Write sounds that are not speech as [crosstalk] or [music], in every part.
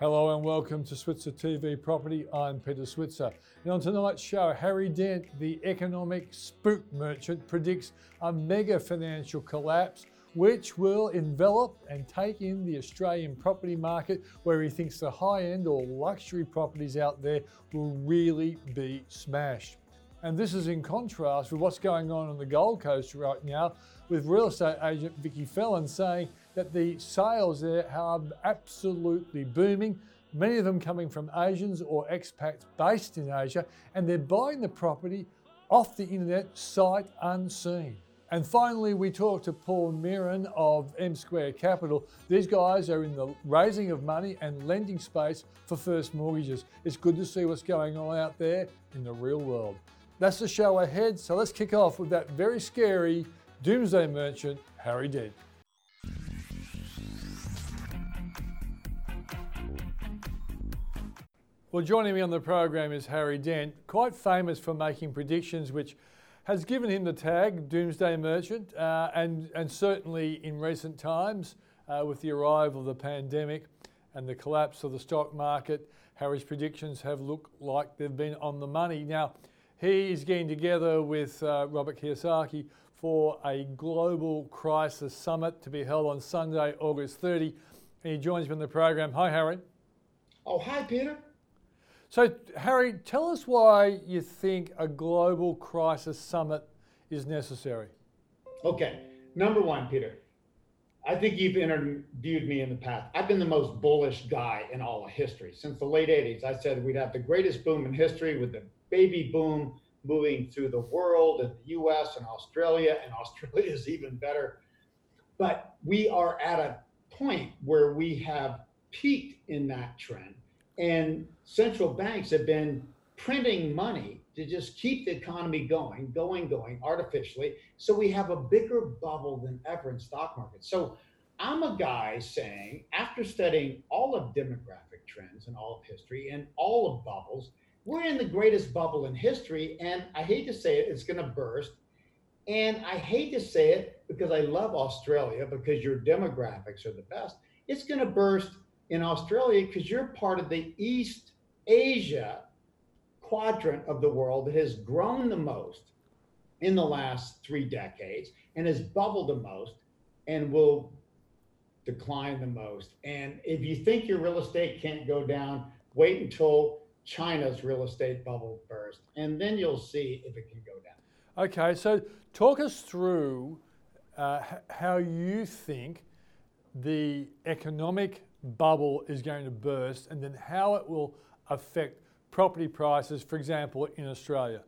Hello and welcome to Switzer TV Property. I'm Peter Switzer. And on tonight's show, Harry Dent, the economic spook merchant, predicts a mega financial collapse which will envelop and take in the Australian property market, where he thinks the high end or luxury properties out there will really be smashed. And this is in contrast with what's going on on the Gold Coast right now, with real estate agent Vicky Fallon saying that the sales there are absolutely booming. Many of them coming from Asians or expats based in Asia, and they're buying the property off the internet, sight unseen. And finally, we talked to Paul Miron of M Square Capital. These guys are in the raising of money and lending space for first mortgages. It's good to see what's going on out there in the real world. That's the show ahead, so let's kick off with that very scary doomsday merchant, Harry Dent. Well, joining me on the program is Harry Dent, quite famous for making predictions which has given him the tag Doomsday Merchant, uh, and, and certainly in recent times, uh, with the arrival of the pandemic and the collapse of the stock market, Harry's predictions have looked like they've been on the money. Now, he is getting together with uh, Robert Kiyosaki for a global crisis summit to be held on Sunday, August 30. And he joins me on the program. Hi, Harry. Oh, hi, Peter. So, Harry, tell us why you think a global crisis summit is necessary. Okay, number one, Peter, I think you've interviewed me in the past. I've been the most bullish guy in all of history. Since the late 80s, I said we'd have the greatest boom in history with the baby boom moving through the world and the US and Australia, and [laughs] Australia is even better. But we are at a point where we have peaked in that trend and central banks have been printing money to just keep the economy going, going, going artificially. So we have a bigger bubble than ever in stock market. So I'm a guy saying, after studying all of demographic trends and all of history and all of bubbles, we're in the greatest bubble in history. And I hate to say it, it's going to burst. And I hate to say it because I love Australia because your demographics are the best. It's going to burst in Australia because you're part of the East Asia quadrant of the world that has grown the most in the last three decades and has bubbled the most and will decline the most. And if you think your real estate can't go down, wait until China's real estate bubble bursts, and then you'll see if it can go down. Okay, so talk us through uh, how you think the economic bubble is going to burst and then how it will affect property prices, for example, in Australia?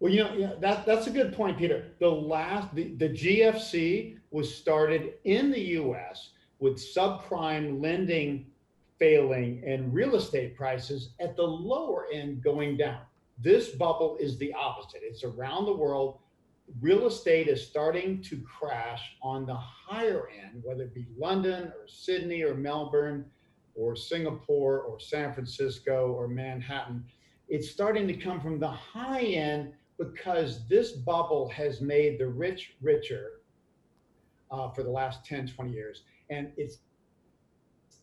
Well, you know, know that, that's a good point, Peter. The last, the, the GFC was started in the US with subprime lending failing and real estate prices at the lower end going down. This bubble is the opposite. It's around the world real estate is starting to crash on the higher end, whether it be London or Sydney or Melbourne or Singapore or San Francisco or Manhattan. It's starting to come from the high end because this bubble has made the rich richer uh, for the last 10, 20 years. And it's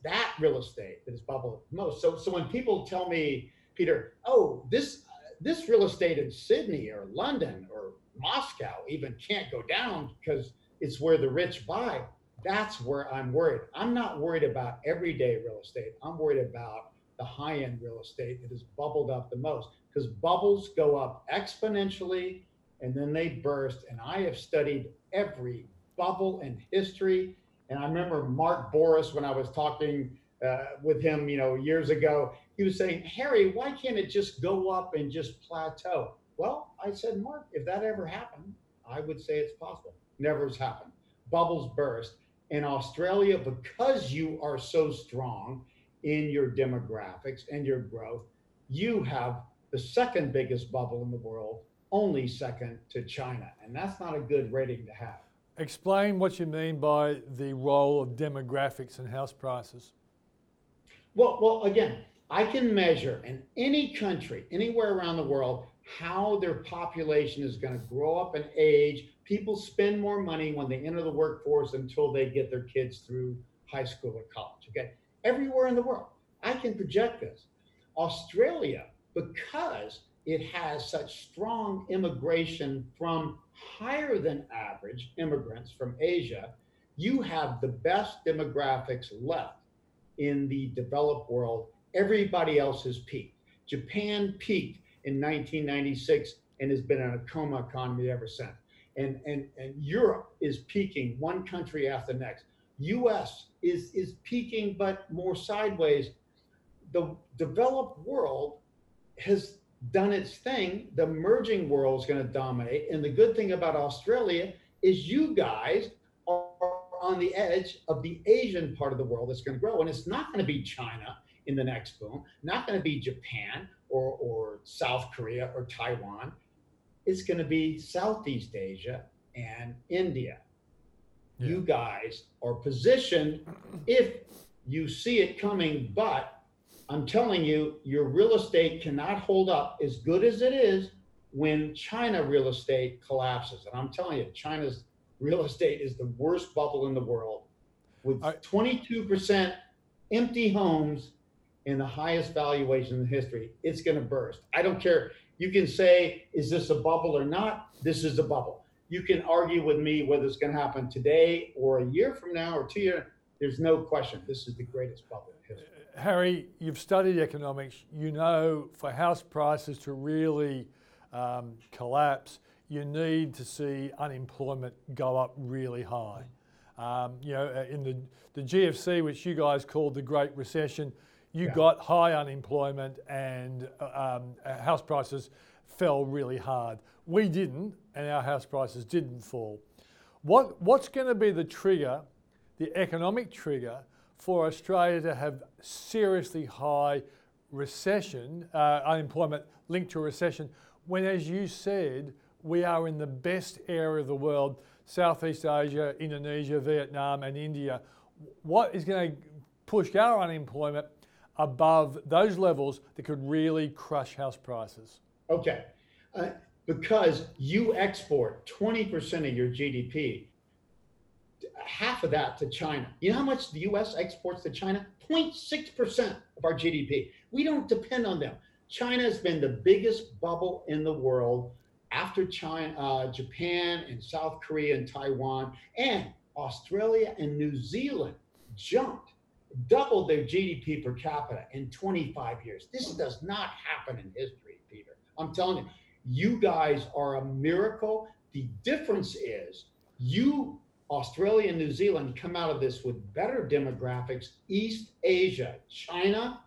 that real estate that is bubbled most. So, so when people tell me, Peter, oh, this this real estate in Sydney or London or Moscow even can't go down because it's where the rich buy. That's where I'm worried. I'm not worried about everyday real estate. I'm worried about the high end real estate that has bubbled up the most because bubbles go up exponentially and then they burst. And I have studied every bubble in history. And I remember Mark Bouris when I was talking uh, with him, you know, years ago. He was saying, Harry, why can't it just go up and just plateau? Well, I said, Mark, if that ever happened, I would say it's possible. Never has happened. Bubbles burst. In Australia, because you are so strong in your demographics and your growth, you have the second biggest bubble in the world, only second to China. And that's not a good rating to have. Explain what you mean by the role of demographics in house prices. Well, well, again, I can measure in any country, anywhere around the world, how their population is going to grow up and age. People spend more money when they enter the workforce until they get their kids through high school or college. Okay. everywhere in the world. I can project this. Australia, because it has such strong immigration from higher than average immigrants from Asia, you have the best demographics left in the developed world. Everybody else has peaked. Japan peaked in 1996 and has been in a coma economy ever since. And, and, and Europe is peaking one country after the next. US is, is peaking, but more sideways. The developed world has done its thing. The emerging world is going to dominate. And the good thing about Australia is you guys on the edge of the Asian part of the world that's going to grow. And it's not going to be China in the next boom, not going to be Japan or, or South Korea or Taiwan. It's going to be Southeast Asia and India. Yeah. You guys are positioned if you see it coming, but I'm telling you, your real estate cannot hold up as good as it is when China real estate collapses. And I'm telling you, China's real estate is the worst bubble in the world with 22% empty homes and the highest valuation in history. It's going to burst. I don't care. You can say, is this a bubble or not? This is a bubble. You can argue with me whether it's going to happen today or a year from now or two years. There's no question. This is the greatest bubble in history. Harry, you've studied economics. You know for house prices to really um, collapse, you need to see unemployment go up really high. Um, you know, uh, in the, the GFC, which you guys called the Great Recession, you yeah. got high unemployment and uh, um, uh, house prices fell really hard. We didn't, and our house prices didn't fall. What, what's going to be the trigger, the economic trigger, for Australia to have seriously high recession, uh, unemployment linked to a recession, when, as you said, we are in the best area of the world Southeast Asia, Indonesia, Vietnam, and India. What is going to push our unemployment above those levels that could really crush house prices? Okay. Uh, because you export 20% of your GDP half of that to China. You know how much the US exports to China? 0.6% of our GDP. We don't depend on them. China has been the biggest bubble in the world after China, uh, Japan and South Korea and Taiwan and Australia and New Zealand jumped, doubled their GDP per capita in 25 years. This does not happen in history, Peter. I'm telling you, you guys are a miracle. The difference is you Australia and New Zealand come out of this with better demographics. East Asia, China,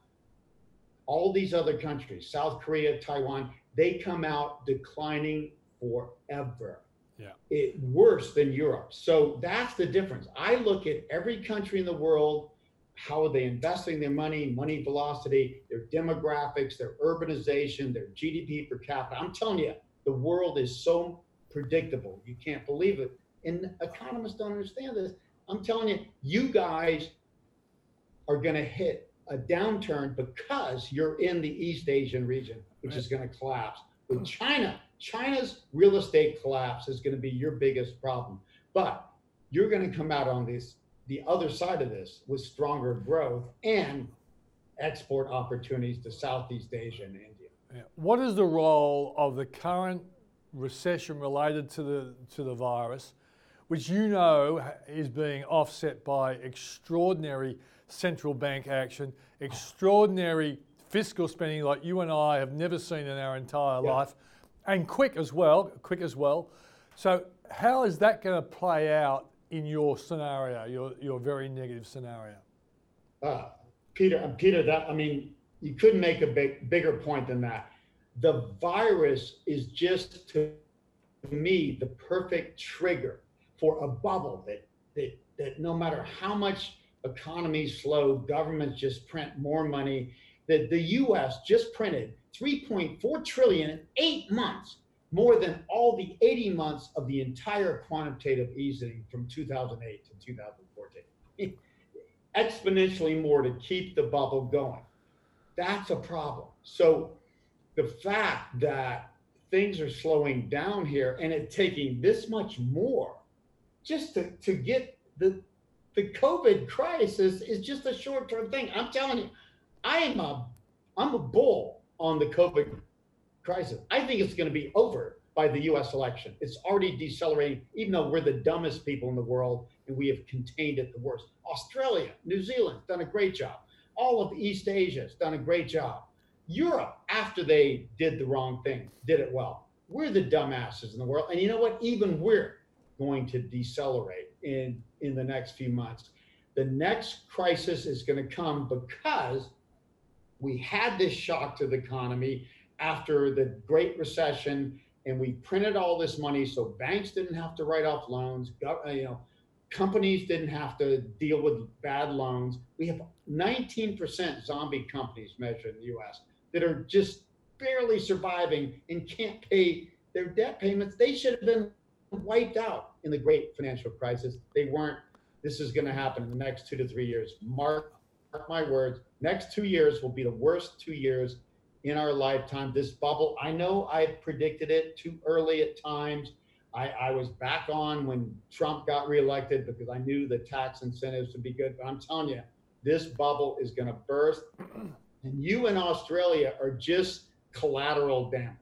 all these other countries, South Korea, Taiwan, they come out declining forever. Yeah. It worse than Europe. So that's the difference. I look at every country in the world, how are they investing their money, money velocity, their demographics, their urbanization, their GDP per capita. I'm telling you, the world is so predictable. You can't believe it and economists don't understand this. I'm telling you, you guys are going to hit a downturn because you're in the East Asian region, which is going to collapse. With China, China's real estate collapse is going to be your biggest problem. But you're going to come out on this the other side of this with stronger growth and export opportunities to Southeast Asia and India. What is the role of the current recession related to the to the virus which you know is being offset by extraordinary central bank action, extraordinary fiscal spending like you and I have never seen in our entire yeah. life, and quick as well, quick as well. So how is that going to play out in your scenario, your, your very negative scenario? Uh, Peter, Peter, that I mean, you couldn't make a big, bigger point than that. The virus is just to me the perfect trigger for a bubble that that that no matter how much economies slow, governments just print more money. That the U.S. just printed 3.4 trillion in eight months, more than all the 80 months of the entire quantitative easing from 2008 to 2014. [laughs] Exponentially more to keep the bubble going. That's a problem. So the fact that things are slowing down here and it taking this much more just to, to get the the COVID crisis is just a short term thing. I'm telling you, I am a, I'm a bull on the COVID crisis. I think it's going to be over by the US election. It's already decelerating, even though we're the dumbest people in the world and we have contained it the worst. Australia, New Zealand, done a great job. All of East Asia has done a great job. Europe, after they did the wrong thing, did it well. We're the dumbasses in the world. And you know what? Even we're going to decelerate in, in the next few months. The next crisis is going to come because we had this shock to the economy after the Great Recession, and we printed all this money so banks didn't have to write off loans. Uh, you know, companies didn't have to deal with bad loans. We have 19% zombie companies measured in the US that are just barely surviving and can't pay their debt payments. They should have been wiped out in the great financial crisis. They weren't. This is going to happen in the next two to three years. Mark, mark my words. Next two years will be the worst two years in our lifetime. This bubble, I know I predicted it too early at times. I, I was back on when Trump got reelected because I knew the tax incentives would be good. But I'm telling you, this bubble is going to burst. And you in Australia are just collateral damage.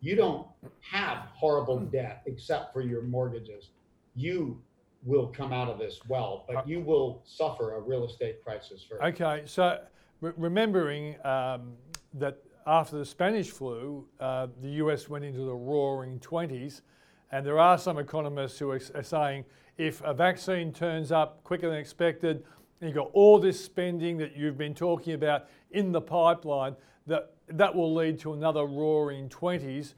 You don't have horrible debt except for your mortgages. You will come out of this well, but you will suffer a real estate crisis first. Okay, so re- remembering um, that after the Spanish flu, uh, the US went into the roaring 20s, and there are some economists who are, are saying if a vaccine turns up quicker than expected, and you've got all this spending that you've been talking about in the pipeline, that that will lead to another roaring 20s.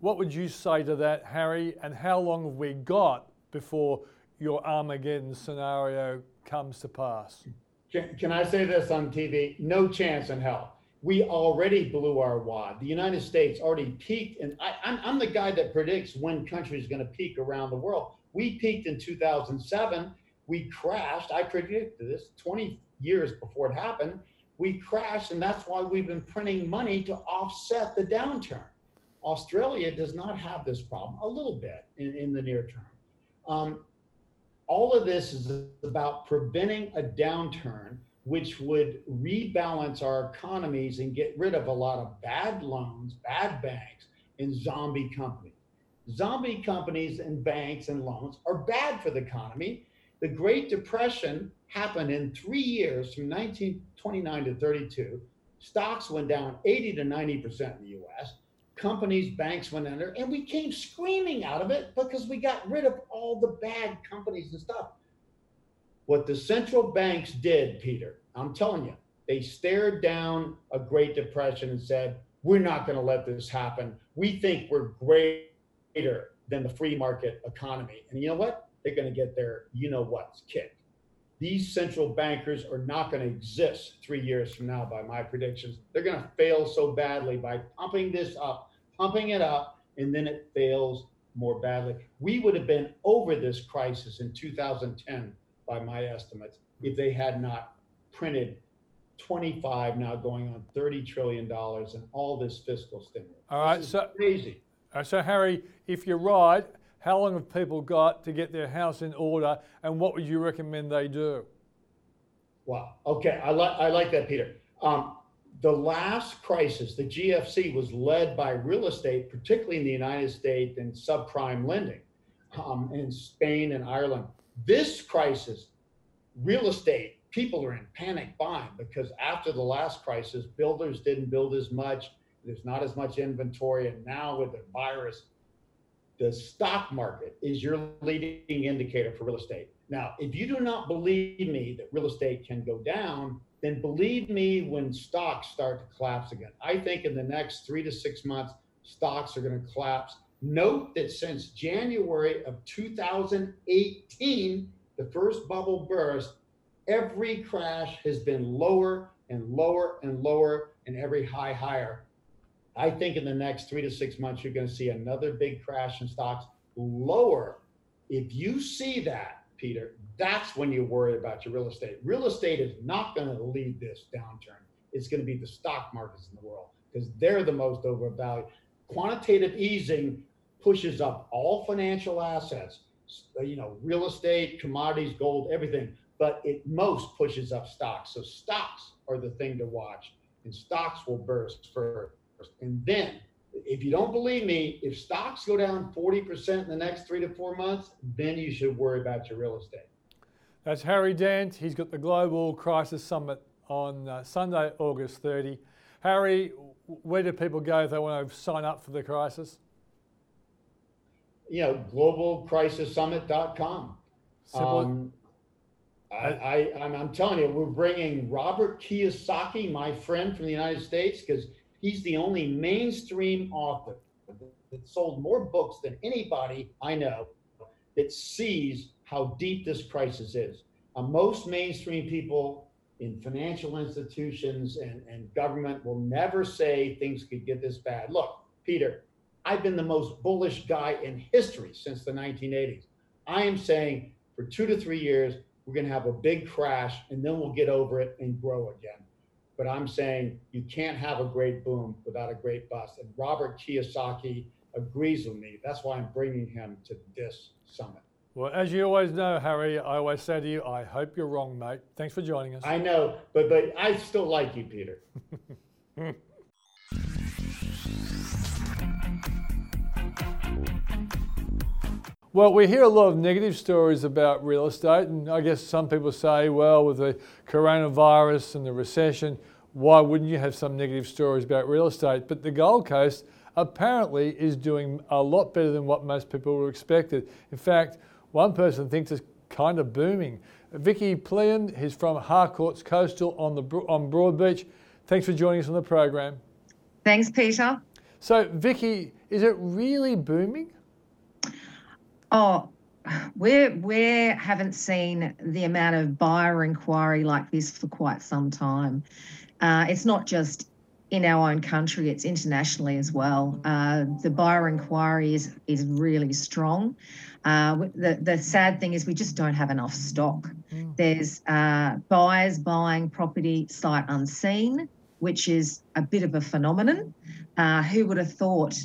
What would you say to that, Harry? And how long have we got before your Armageddon scenario comes to pass? Can, can I say this on TV? No chance in hell. We already blew our wad. The United States already peaked, and I, I'm, I'm the guy that predicts when countries are going to peak around the world. We peaked in 2007. We crashed. I predicted this 20 years before it happened. We crashed, and that's why we've been printing money to offset the downturn. Australia does not have this problem, a little bit in, in the near term. Um, all of this is about preventing a downturn which would rebalance our economies and get rid of a lot of bad loans, bad banks, and zombie companies. Zombie companies and banks and loans are bad for the economy. The Great Depression happened in three years from 1929 to 32. Stocks went down 80 to 90% in the US companies, banks went under, and we came screaming out of it because we got rid of all the bad companies and stuff. What the central banks did, Peter, I'm telling you, they stared down a Great Depression and said, We're not going to let this happen. We think we're greater than the free market economy. And you know what? They're going to get their you know what's kicked. These central bankers are not going to exist three years from now, by my predictions. They're going to fail so badly by pumping this up, pumping it up, and then it fails more badly. We would have been over this crisis in 2010, by my estimates, if they had not printed 25 now going on 30 trillion dollars and all this fiscal stimulus. All right, so crazy. All right, so Harry, if you're right, how long have people got to get their house in order, and what would you recommend they do? Wow. Okay, I like I like that, Peter. Um, the last crisis, the GFC, was led by real estate, particularly in the United States and subprime lending, um, in Spain and Ireland. This crisis, real estate, people are in panic buying because after the last crisis, builders didn't build as much. There's not as much inventory, and now with the virus, the stock market is your leading indicator for real estate. Now, if you do not believe me that real estate can go down, then believe me when stocks start to collapse again. I think in the next three to six months, stocks are going to collapse. Note that since January of 2018, the first bubble burst, every crash has been lower and lower and lower, and every high higher. I think in the next three to six months, you're going to see another big crash in stocks lower. If you see that, Peter, that's when you worry about your real estate. Real estate is not going to lead this downturn. It's going to be the stock markets in the world because they're the most overvalued. Quantitative easing pushes up all financial assets, you know, real estate, commodities, gold, everything. but it most pushes up stocks. So stocks are the thing to watch, and stocks will burst first. And then, if you don't believe me, if stocks go down 40% in the next three to four months, then you should worry about your real estate. That's Harry Dent. He's got the Global Crisis Summit on uh, Sunday, August 30. Harry, where do people go if they want to sign up for the crisis? You know, globalcrisissummit.com. Um, I, I, I'm, I'm telling you, we're bringing Robert Kiyosaki, my friend from the United States, because he's the only mainstream author that sold more books than anybody I know that sees how deep this crisis is. Uh, most mainstream people in financial institutions and, and government will never say things could get this bad. Look, Peter, I've been the most bullish guy in history since the 1980s. I am saying for two to three years, we're going to have a big crash and then we'll get over it and grow again. But I'm saying you can't have a great boom without a great bust. And Robert Kiyosaki agrees with me. That's why I'm bringing him to this summit. Well, as you always know, Harry, I always say to you, I hope you're wrong, mate. Thanks for joining us. I know, but but I still like you, Peter. [laughs] Well, we hear a lot of negative stories about real estate, and I guess some people say, well, with the coronavirus and the recession, why wouldn't you have some negative stories about real estate? But the Gold Coast apparently is doing a lot better than what most people were expected. In fact, one person thinks it's kind of booming. Vicky Plehan, he's from Harcourts Coastal on the on Broadbeach. Thanks for joining us on the program. Thanks, Peter. So, Vicky, is it really booming? Oh, [sighs] we we haven't seen the amount of buyer inquiry like this for quite some time. Uh, it's not just in our own country; it's internationally as well. Uh, the buyer inquiry is is really strong. Uh, the the sad thing is we just don't have enough stock. Mm. There's uh, buyers buying property sight unseen, which is a bit of a phenomenon. Uh, who would have thought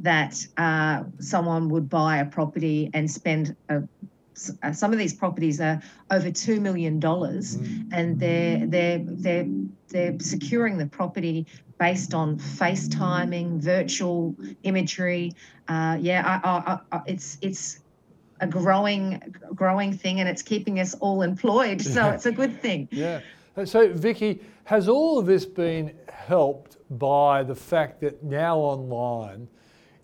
that uh, someone would buy a property and spend a, uh, some of these properties are over two million dollars, mm. and they're they're they're they're securing the property based on FaceTiming, virtual imagery. Uh, yeah, I, I, I, it's it's a growing growing thing, and it's keeping us all employed. So yeah. it's a good thing. Yeah. So Vicky, has all of this been helped by the fact that now online?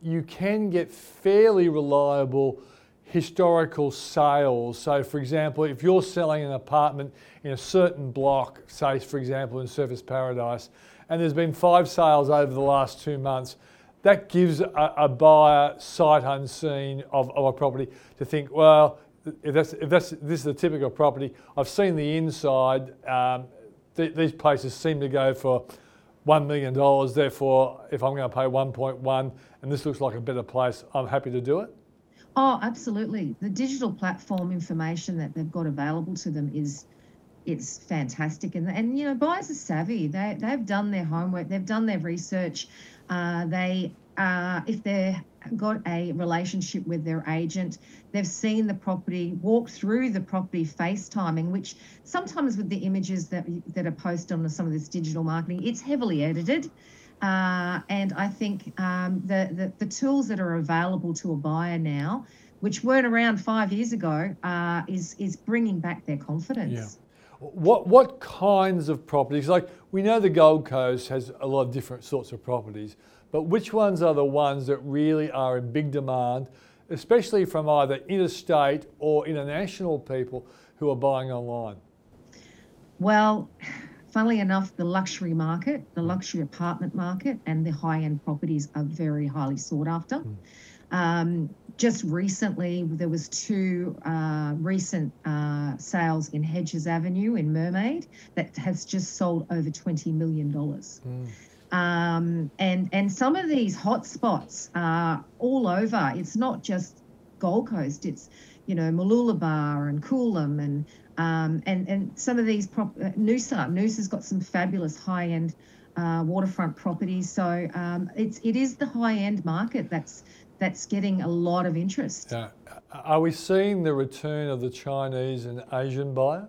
You can get fairly reliable historical sales. So, for example, if you're selling an apartment in a certain block, say, for example, in Surfers Paradise, and there's been five sales over the last two months, that gives a, a buyer sight unseen of, of, a property to think, well, if that's, if that's this is a typical property, I've seen the inside. Um, th- these places seem to go for $1 million. Therefore, if I'm going to pay 1.1 and this looks like a better place, I'm happy to do it. Oh, absolutely. The digital platform information that they've got available to them is it's fantastic and and you know buyers are savvy they they've done their homework they've done their research uh, they uh, if they've got a relationship with their agent they've seen the property walk through the property facetiming which sometimes with the images that that are posted on some of this digital marketing it's heavily edited uh, and I think um, the, the, the tools that are available to a buyer now, which weren't around five years ago, uh, is is bringing back their confidence. Yeah. What what kinds of properties? Like we know the Gold Coast has a lot of different sorts of properties, but which ones are the ones that really are in big demand, especially from either interstate or international people who are buying online? Well, funnily enough, the luxury market, the mm. luxury apartment market, and the high end properties are very highly sought after. Mm. Um, just recently, there was two uh, recent uh, sales in Hedges Avenue in Mermaid that has just sold over twenty million dollars. Mm. Um, and and some of these hotspots are all over. It's not just Gold Coast. It's you know Mooloolaba and Coolum and um, and and some of these prop uh, Noosa Noosa's got some fabulous high end uh, waterfront properties. So um, it's it is the high end market that's that's getting a lot of interest. Yeah. Are we seeing the return of the Chinese and Asian buyer?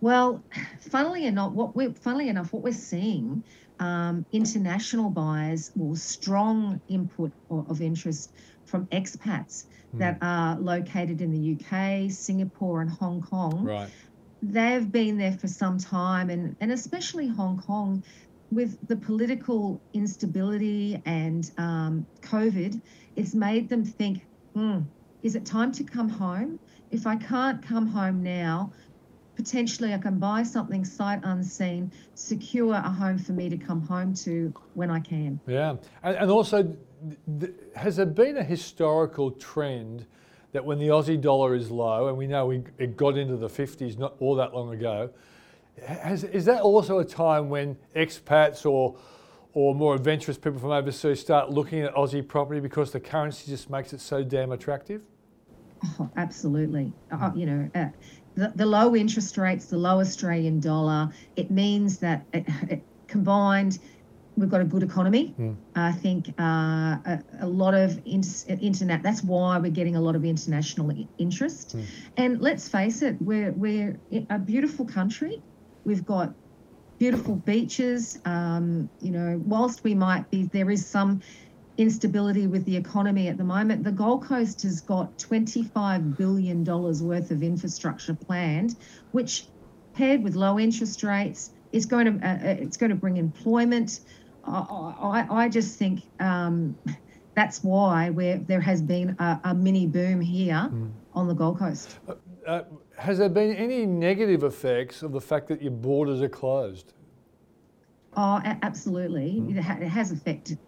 Well, funnily enough, what we're funnily enough, what we're seeing, um, international buyers or strong input of interest from expats mm. that are located in the UK, Singapore, and Hong Kong. Right. They've been there for some time, and, and especially Hong Kong, with the political instability and um, COVID, it's made them think, hmm, is it time to come home? If I can't come home now, potentially I can buy something sight unseen, secure a home for me to come home to when I can. Yeah. And, and also, th- has there been a historical trend that when the Aussie dollar is low, and we know we, it got into the 50s not all that long ago, has, is that also a time when expats or or more adventurous people from overseas start looking at Aussie property because the currency just makes it so damn attractive? Oh, absolutely. Uh, you know, uh, the, the low interest rates, the low Australian dollar, it means that it, it combined, we've got a good economy. Mm. I think uh, a, a, lot of inter- internet. That's why we're getting a lot of international interest. Mm. And let's face it, we're we're a beautiful country. We've got beautiful beaches. Um, you know, whilst we might be, there is some instability with the economy at the moment. The Gold Coast has got $25 billion worth of infrastructure planned, which paired with low interest rates is going to uh, uh it's going to bring employment. I, I, I just think um, that's why where there has been a, a mini boom here mm. on the Gold Coast. Uh, uh, has there been any negative effects of the fact that your borders are closed? Oh, absolutely. Mm. It, ha- it has affected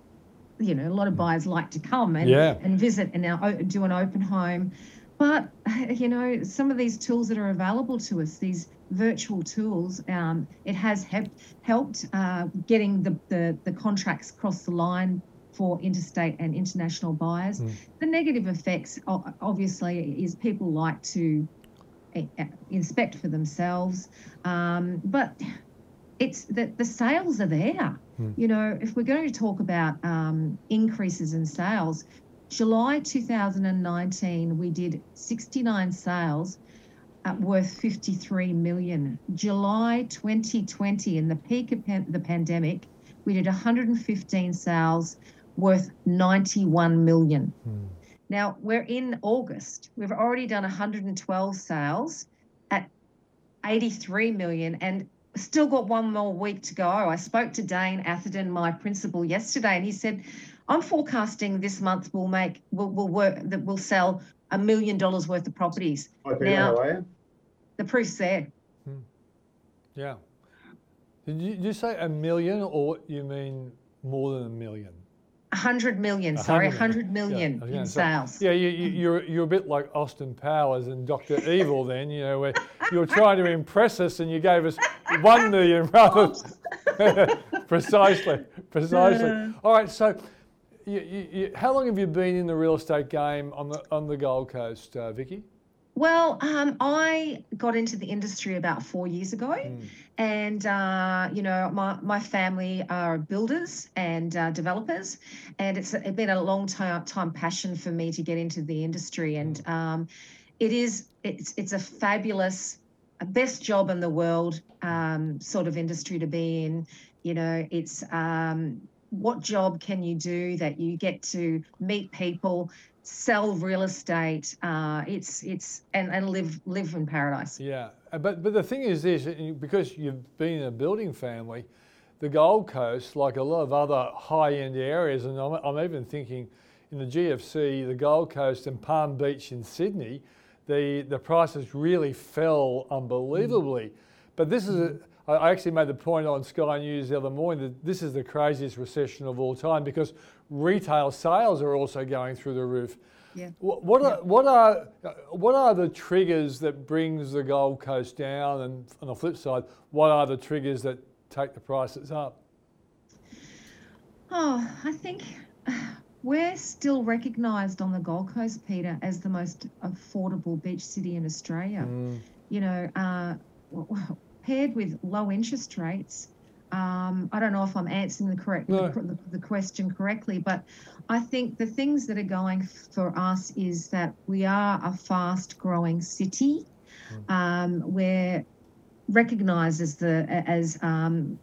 you know, a lot of buyers like to come and, yeah. and visit and now do an open home. But, you know, some of these tools that are available to us, these virtual tools, um, it has he- helped uh, getting the, the, the contracts across the line for interstate and international buyers. Mm. The negative effects, obviously, is people like to inspect for themselves. Um, but it's that the sales are there. Hmm. You know, if we're going to talk about um, increases in sales, July 2019 we did 69 sales worth 53 million. July 2020, in the peak of pan- the pandemic, we did 115 sales worth 91 million. Hmm. Now we're in August. We've already done 112 sales at 83 million, and still got one more week to go. I spoke to Dane Atherton, my principal, yesterday, and he said, "I'm forecasting this month we'll make we'll, we'll work that we'll sell a million dollars worth of properties." Okay, now, how are you? The proof's there. Hmm. Yeah. Did you, did you say a million, or you mean more than a million? 100 million, sorry, 100 million yeah, in sales. Yeah, you, you, you're, you're a bit like Austin Powers and Dr. Evil then, you know, where you're trying to impress us and you gave us 1 million [laughs] rather [laughs] precisely, precisely. All right, so you, you, how long have you been in the real estate game on the, on the Gold Coast, uh, Vicky? Well, um, I got into the industry about four years ago, mm. And uh, you know, my my family are builders and uh, developers, and it's, it's been a long time time passion for me to get into the industry, and hmm. um, it is it's it's a fabulous, best job in the world um, sort of industry to be in. You know, it's um, what job can you do that you get to meet people sell real estate. Uh, it's it's and, and live live in paradise. Yeah, uh, but but the thing is this, because you've been in a building family, the Gold Coast, like a lot of other high end areas, and I'm, I'm even thinking in the GFC, the Gold Coast and Palm Beach in Sydney, the the prices really fell unbelievably. Mm. But this is a I actually made the point on Sky News the other morning that this is the craziest recession of all time because retail sales are also going through the roof. Yeah. What, what are what are what are the triggers that brings the Gold Coast down, and on the flip side, what are the triggers that take the prices up? Oh, I think we're still recognised on the Gold Coast, Peter, as the most affordable beach city in Australia. Mm. You know, uh, paired with low interest rates, um, I don't know if I'm answering the correct no. the, the, question correctly, but I think the things that are going for us is that we are a fast growing city mm. um, where recognised as the as um,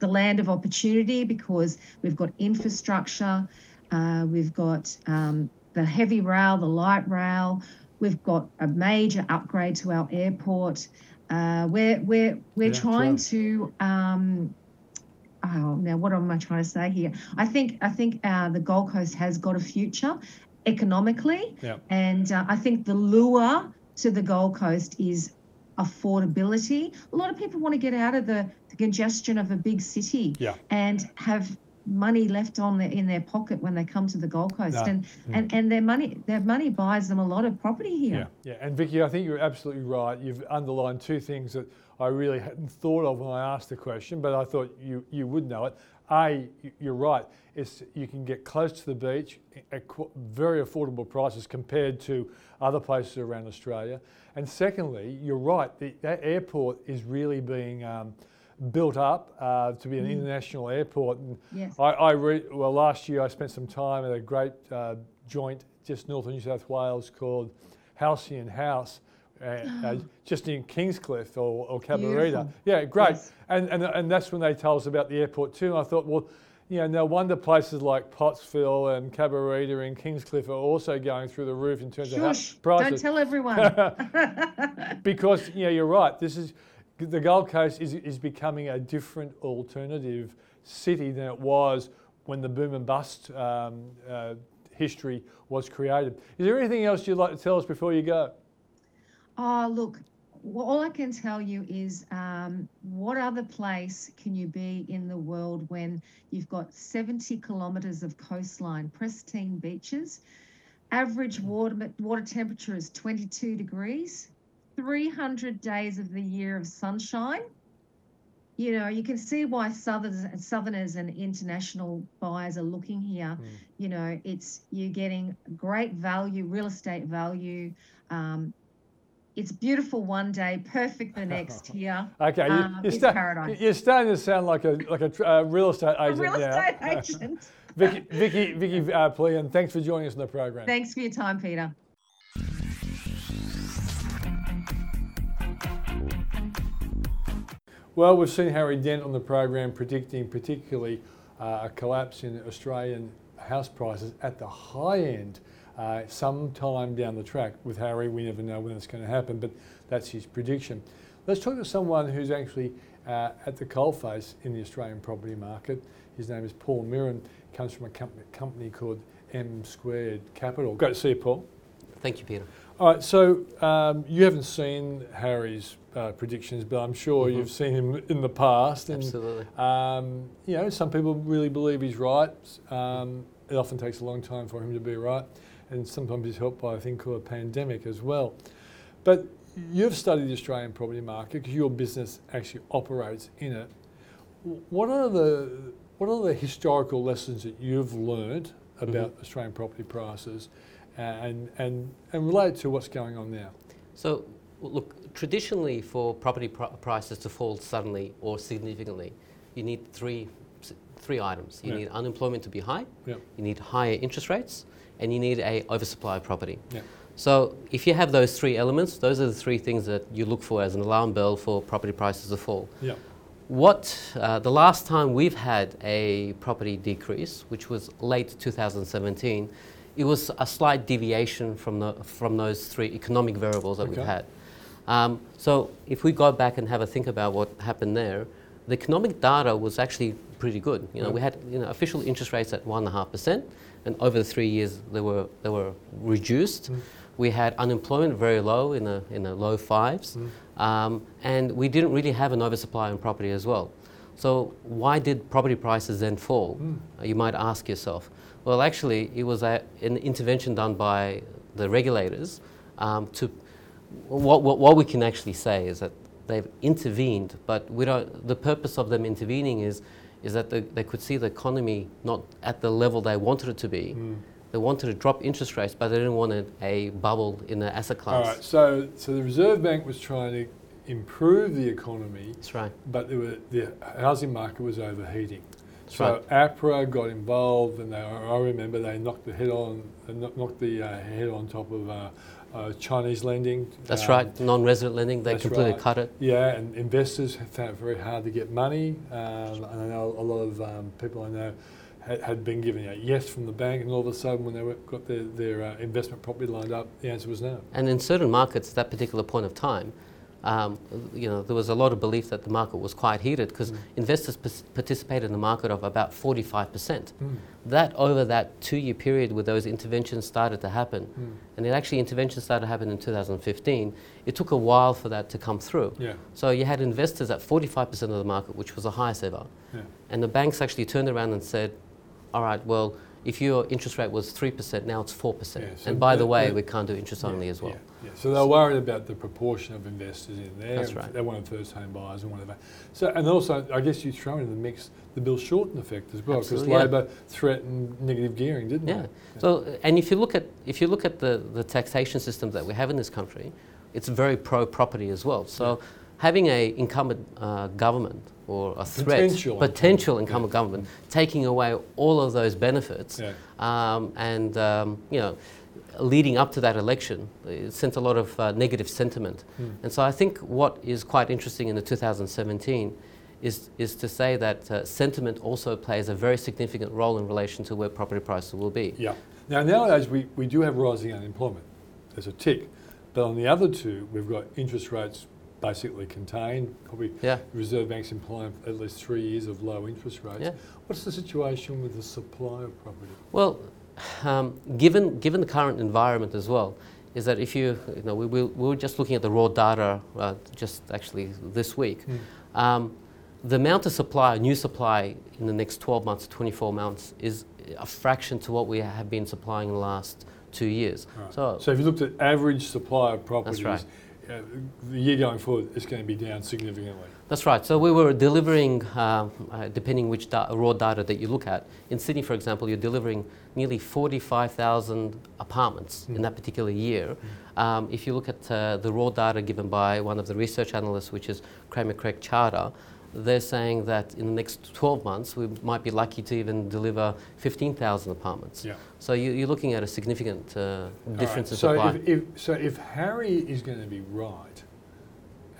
the land of opportunity because we've got infrastructure, uh, we've got um, the heavy rail, the light rail, we've got a major upgrade to our airport. Uh, we're we're we're Yeah, trying to. Um, oh, now what am I trying to say here? I think I think uh, the Gold Coast has got a future economically, Yeah. and uh, I think the lure to the Gold Coast is affordability. A lot of people want to get out of the, the congestion of a big city Yeah. and have money left on in their pocket when they come to the Gold Coast, No. and, Mm. and and their money their money buys them a lot of property here. Yeah, yeah. And Vicky, I think you're absolutely right. You've underlined two things that I really hadn't thought of when I asked the question, but I thought you, you would know it. A, you're right. It's you can get close to the beach at qu- very affordable prices compared to other places around Australia. And secondly, you're right. The, that airport is really being um, built up uh, to be an international airport. And Yes. I, I re- well, last year I spent some time at a great uh, joint just north of New South Wales called Halcyon House, uh, uh, [gasps] just in Kingscliff or, or Cabarita. Yeah, great. Yes. And, and and that's when they told us about the airport too. And I thought, well, you know, no wonder places like Pottsville and Cabarita and Kingscliff are also going through the roof in terms of Shush! house prices Don't tell everyone. [laughs] because you know you're right. This is the Gold Coast is, is becoming a different alternative city than it was when the boom and bust um, uh, history was created. Is there anything else you'd like to tell us before you go? Oh, look, well, all I can tell you is um, what other place can you be in the world when you've got 70 kilometres of coastline, pristine beaches, average water, water temperature is 22 degrees, 300 days of the year of sunshine? You know, you can see why southerners, southerners and international buyers are looking here. Mm. You know, it's you're getting great value, real estate value. Um, it's beautiful one day, perfect the next [laughs] here. Okay, you, Um, you're, sta- you're starting to sound like a like a uh, real estate A agent real now. estate [laughs] agent. Vicky, Vicky, Vicky uh, Plehan, thanks for joining us on the program. Thanks for your time, Peter. Well, we've seen Harry Dent on the program predicting particularly uh, a collapse in Australian house prices at the high end uh, sometime down the track. With Harry, we never know when it's going to happen, but that's his prediction. Let's talk to someone who's actually uh, at the coalface in the Australian property market. His name is Paul Miron, comes from a company, company called M Squared Capital. Great to see you, Paul. Thank you, Peter. All right, so um, you haven't seen Harry's uh, predictions, but I'm sure Mhm. you've seen him in the past. And Absolutely. um, you know, some people really believe he's right. Um, it often takes a long time for him to be right, and sometimes he's helped by a thing called a pandemic as well. But you've studied the Australian property market because your business actually operates in it. What are the what are the historical lessons that you've learned about Australian property prices, and and and relate to what's going on now? So, look, traditionally for property pr- prices to fall suddenly or significantly, you need three, three items. You Yeah. need unemployment to be high, Yep. you need higher interest rates, and you need a oversupply of property. Yeah. So, if you have those three elements, those are the three things that you look for as an alarm bell for property prices to fall. Yeah. What uh, the last time we've had a property decrease, which was late 2017, it was a slight deviation from the from those three economic variables that Okay. we've had. Um, so if we go back and have a think about what happened there, the economic data was actually pretty good. You know, Yeah. we had you know official interest rates at one and a half percent, and over the three years they were they were reduced. Mm. We had unemployment very low in the in the low fives, um, and we didn't really have an oversupply on property as well. So why did property prices then fall? Uh, You might ask yourself. Well, actually, it was a, an intervention done by the regulators um, to. What, what, what we can actually say is that they've intervened, but we don't. The purpose of them intervening is, is that they, they could see the economy not at the level they wanted it to be. They wanted to drop interest rates, but they didn't want a, bubble in the asset class. right. So so the Reserve Bank was trying to improve the economy. That's right. but were, the housing market was overheating. So right. APRA got involved, and they, I remember they knocked the head on, knocked the uh, head on top of uh, uh, Chinese lending. That's um, right. Non-resident lending, they completely right. cut it. Yeah, and investors have found it very hard to get money. Um, and I know a lot of um, people I know had, had been given a yes from the bank, and all of a sudden, when they went, got their, their uh, investment property lined up, the answer was no. And in certain markets, at that particular point of time, um, you know, there was a lot of belief that the market was quite heated because Mm. investors participated in the market of about 45%. Mm. That over that two-year period where those interventions started to happen, Mm. and it actually interventions started to happen in 2015, it took a while for that to come through. Yeah, So you had investors at 45% of the market, which was the highest ever. yeah. And the banks actually turned around and said, all right, well, if your interest rate was 3%, now it's 4%. Yeah, so and by the way, that- we can't do interest only yeah, as well. Yeah. So they're worried about the proportion of investors in there. That's right. They wanted first home buyers and whatever. So, and also, I guess you throw into the mix the Bill Shorten effect as well, because. Labor threatened negative gearing, didn't Yeah. they? So, and if you look at if you look at the, the taxation system that we have in this country, it's very pro property as well. So, having a incumbent uh, government or a threat, Potential potential incumbent, yeah. government, taking away all of those benefits, Yeah. um, and um, you know, leading up to that election, it sent a lot of uh, negative sentiment. Mm. And so, I think what is quite interesting in the 2017 is, is to say that uh, sentiment also plays a very significant role in relation to where property prices will be. Yeah. Now, nowadays, we, we do have rising unemployment. There's a tick. But on the other two, we've got interest rates basically contained, probably Yeah. Reserve Bank's implying at least three years of low interest rates. Yeah. What's the situation with the supply of property? Well, um, given given the current environment as well, is that if you you know we, we, we were just looking at the raw data uh, just actually this week, Mm. um, the amount of supply, new supply in the next 12 months, 24 months, is a fraction to what we have been supplying in the last two years. Right. So, So if you looked at average supply of properties, right. Uh, the year going forward, it's going to be down significantly. That's right. So we were delivering, um, uh, depending which da- raw data that you look at. In Sydney, for example, you're delivering nearly 45,000 apartments Mm. in that particular year. Um, if you look at uh, the raw data given by one of the research analysts, which is Kramer Craig Charter, they're saying that in the next 12 months we might be lucky to even deliver 15,000 apartments. Yeah. So you, you're looking at a significant uh, difference in so supply. If, if, so if Harry is going to be right,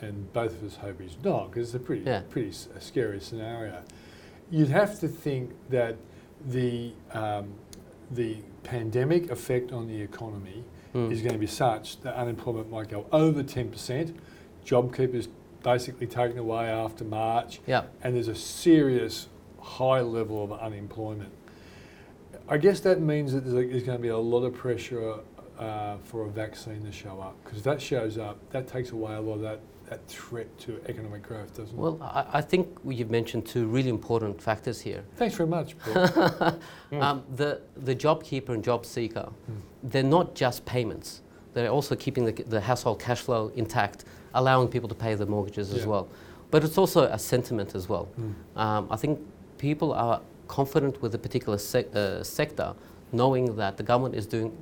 and both of us hope he's not, because it's a pretty, Yeah. pretty s- a scary scenario, you'd have to think that the, um, the pandemic effect on the economy Mm. is going to be such that unemployment might go over 10%, JobKeeper's basically taken away after March, yeah. and there's a serious high level of unemployment. I guess that means that there's, there's going to be a lot of pressure uh, for a vaccine to show up because if that shows up, that takes away a lot of that, that threat to economic growth, doesn't it? Well, I, I think you've mentioned two really important factors here. Thanks very much, Paul. [laughs] Um, the, the JobKeeper and JobSeeker, Mm. they're not just payments. They're also keeping the, the household cash flow intact, allowing people to pay their mortgages as well. But it's also a sentiment as well. Mm. Um, I think people are confident with a particular sec- uh, sector, knowing that the government is doing.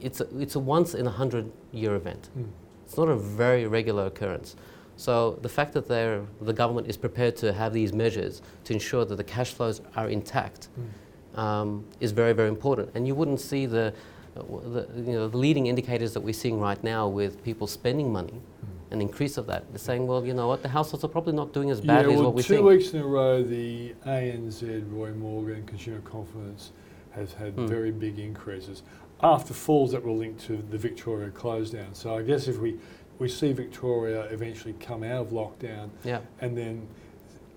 It's a, it's a once in a hundred year event. Mm. It's not a very regular occurrence. So the fact that the government is prepared to have these measures to ensure that the cash flows are intact Mm. um, is very, very important. And you wouldn't see the, uh, the, you know, the leading indicators that we're seeing right now with people spending money, Mm. An increase of that. They're saying, well, you know what, the households are probably not doing as Yeah, badly as what we two think. weeks in a row, the ANZ Roy Morgan Consumer Confidence has had Mm. very big increases after falls that were linked to the Victoria close down. So I guess if we, we see Victoria eventually come out of lockdown Yeah, and then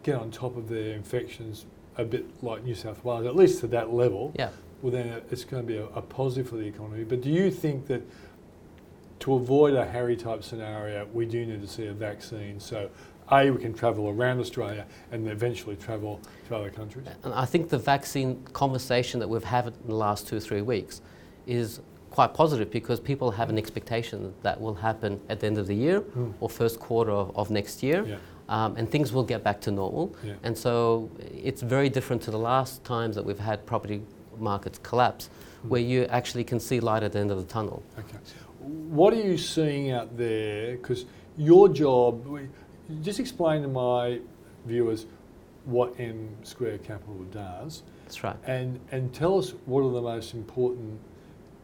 get on top of their infections a bit like New South Wales, at least to that level, yeah. well then it's going to be a, a positive for the economy. But do you think that to avoid a Harry type scenario, we do need to see a vaccine so A, we can travel around Australia and eventually travel to other countries? And I think the vaccine conversation that we've had in the last two or three weeks is quite positive because people have an expectation that that will happen at the end of the year Mm. or first quarter of, of next year. Yeah, um, and things will get back to normal. yeah. And so it's very different to the last times that we've had property markets collapse, Mm. where you actually can see light at the end of the tunnel. Okay. What are you seeing out there? Because your job, just explain to my viewers what M Square Capital does. That's right. And, and tell us what are the most important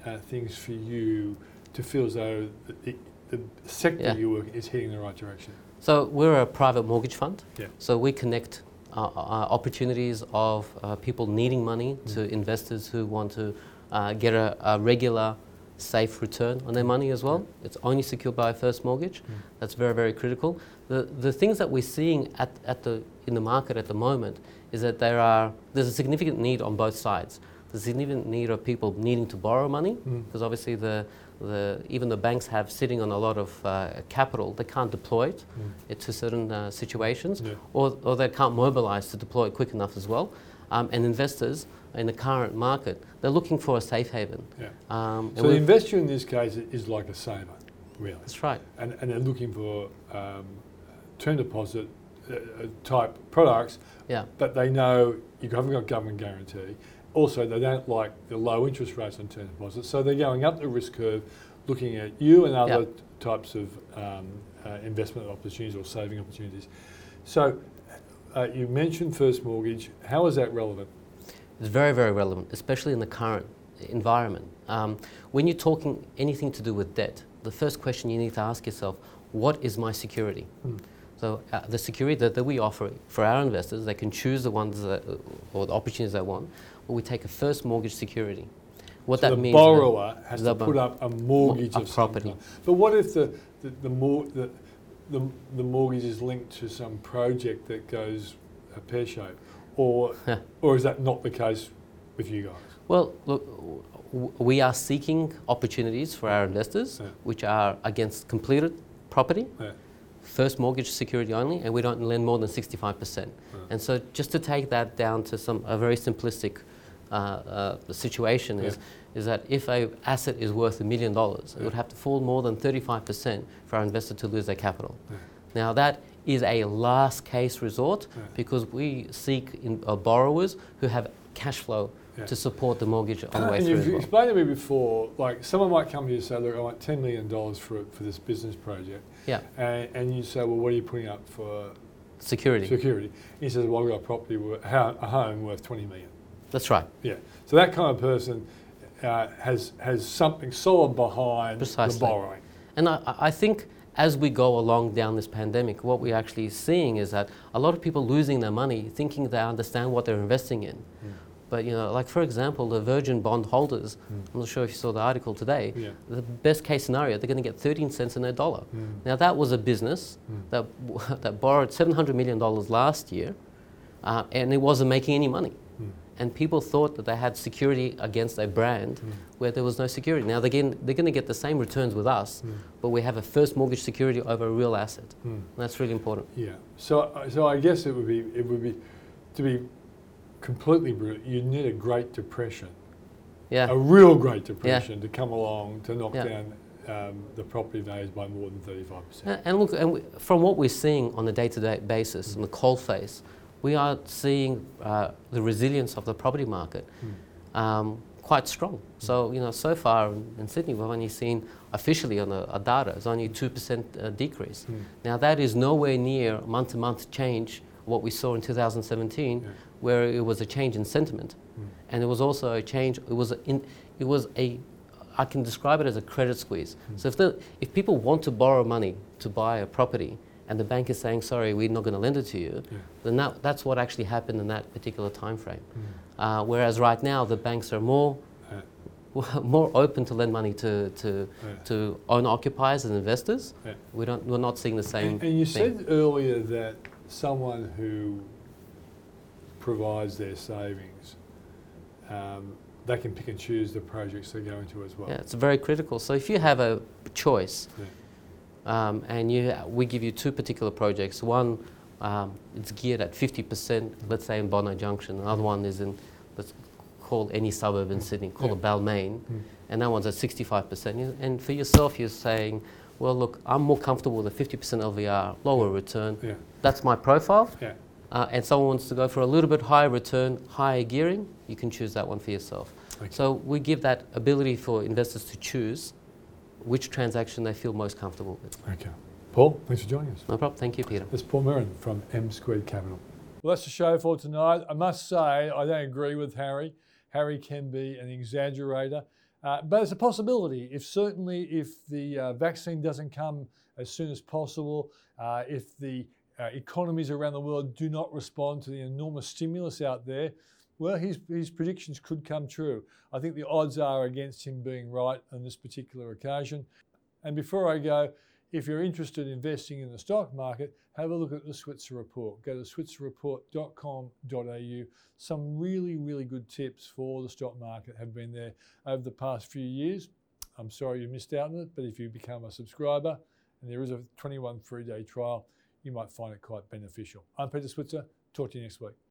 uh, things for you to feel as though the, the sector Yeah. you work in is heading in the right direction? So we're a private mortgage fund. Yeah. So we connect uh, uh, opportunities of uh, people needing money to investors who want to uh, get a, a regular, safe return on their money as well. It's only secured by a first mortgage. That's very, very critical. The, the things that we're seeing at, at the, in the market at the moment is that there are, there's a significant need on both sides. There's a significant need of people needing to borrow money because obviously the, the, even the banks have sitting on a lot of uh, capital. They can't deploy it it to certain uh, situations, Yeah. or, or they can't mobilise to deploy it quick enough as well. Um, and investors in the current market, they're looking for a safe haven. Yeah. Um, So the investor in this case is like a saver, really, that's right. and, and they're looking for um, term deposit uh, uh, type products, Yeah. but they know you haven't got government guarantee. Also, they don't like the low interest rates on term deposits, so they're going up the risk curve, looking at you and other Yeah. types of um, uh, investment opportunities or saving opportunities. So, uh, you mentioned first mortgage. How is that relevant? It's very, very relevant, especially in the current environment. Um, when you're talking anything to do with debt, the first question you need to ask yourself, what is my security? So uh, the security that, that we offer for our investors, they can choose the ones that, or the opportunities they want, but we take a first mortgage security. What so that the means borrower has to put up a mortgage a of property. But what if the the, the, mor- the the the mortgage is linked to some project that goes uh, pear shaped, or or is that not the case with you guys? Well, look, w- we are seeking opportunities for our investors, Yeah. which are against completed property, Yeah. first mortgage security only, and we don't lend more than 65%. And so, just to take that down to some a very simplistic uh, uh, situation is, is that if a asset is worth a million dollars, it would have to fall more than 35% for our investor to lose their capital. Now that is a last case resort Yeah. because we seek in, uh, borrowers who have cash flow Yeah. to support the mortgage on the way and through you've well. explained to me before, like someone might come to you and say, "Look, I want ten million dollars for for this business project," Yeah, and, and you say, "Well, what are you putting up for security. security?" He says, "Well, I've got a property, a a home worth twenty million. That's right. Yeah. So that kind of person uh, has has something solid behind the borrowing. And I, I think as we go along down this pandemic, what we're actually seeing is that a lot of people losing their money thinking they understand what they're investing in. But you know, like for example, the Virgin bond holders. I'm not sure if you saw the article today. Yeah. The best case scenario, they're going to get 13 cents in their dollar. Mm. Now that was a business that [laughs] that borrowed 700 million dollars last year, uh, and it wasn't making any money. And people thought that they had security against a brand hmm. where there was no security. Now they're they're going to get the same returns with us, hmm. but we have a first mortgage security over a real asset. Hmm. And that's really important. Yeah. So so I guess it would be it would be to be completely brutal. You'd need a Great Depression, Yeah. a real Great Depression, to come along to knock Yeah. down um, the property values by more than thirty five percent. And, and look, and we, from what we're seeing on a day-to-day basis, on the coal face, we are seeing uh, the resilience of the property market um, quite strong. So, you know, so far in, in Sydney, we've only seen officially on the data, it's only 2% uh, decrease. Now, that is nowhere near month-to-month change what we saw in 2017, Yeah. where it was a change in sentiment. And it was also a change, it was, in, it was a, I can describe it as a credit squeeze. So if, the, if people want to borrow money to buy a property, and the bank is saying, sorry, we're not going to lend it to you, Yeah. then that, that's what actually happened in that particular time frame. Uh, whereas right now, the banks are more, Yeah. [laughs] more open to lend money to, to, Yeah. to owner occupiers and investors. We don't, we're not seeing the same And, and you thing. said earlier that someone who provides their savings, um, they can pick and choose the projects they go into as well. Yeah, it's very critical. So if you have a choice. Um, and you, we give you two particular projects. One, um, it's geared at 50%, let's say in Bondi Junction. Another one is in, let's call any suburb in Sydney, call it Balmain, Mm. and that one's at 65%. And for yourself, you're saying, well, look, I'm more comfortable with a 50% LVR, lower return. Yeah. That's my profile. Yeah. Uh, and someone wants to go for a little bit higher return, higher gearing, you can choose that one for yourself. Okay. So we give that ability for investors to choose which transaction they feel most comfortable with. Okay. Paul, thanks for joining us. No problem. Thank you, Peter. That's Paul Miron from M Squared Capital. Well, that's the show for tonight. I must say, I don't agree with Harry. Harry can be an exaggerator. Uh, but it's a possibility. If certainly if the uh, vaccine doesn't come as soon as possible, uh, if the uh, economies around the world do not respond to the enormous stimulus out there, well, his, his predictions could come true. I think the odds are against him being right on this particular occasion. And before I go, if you're interested in investing in the stock market, have a look at the Switzer Report. Go to switzerreport.com.au. Some really, really good tips for the stock market have been there over the past few years. I'm sorry you missed out on it, but if you become a subscriber and there is a 21 free day trial, you might find it quite beneficial. I'm Peter Switzer. Talk to you next week.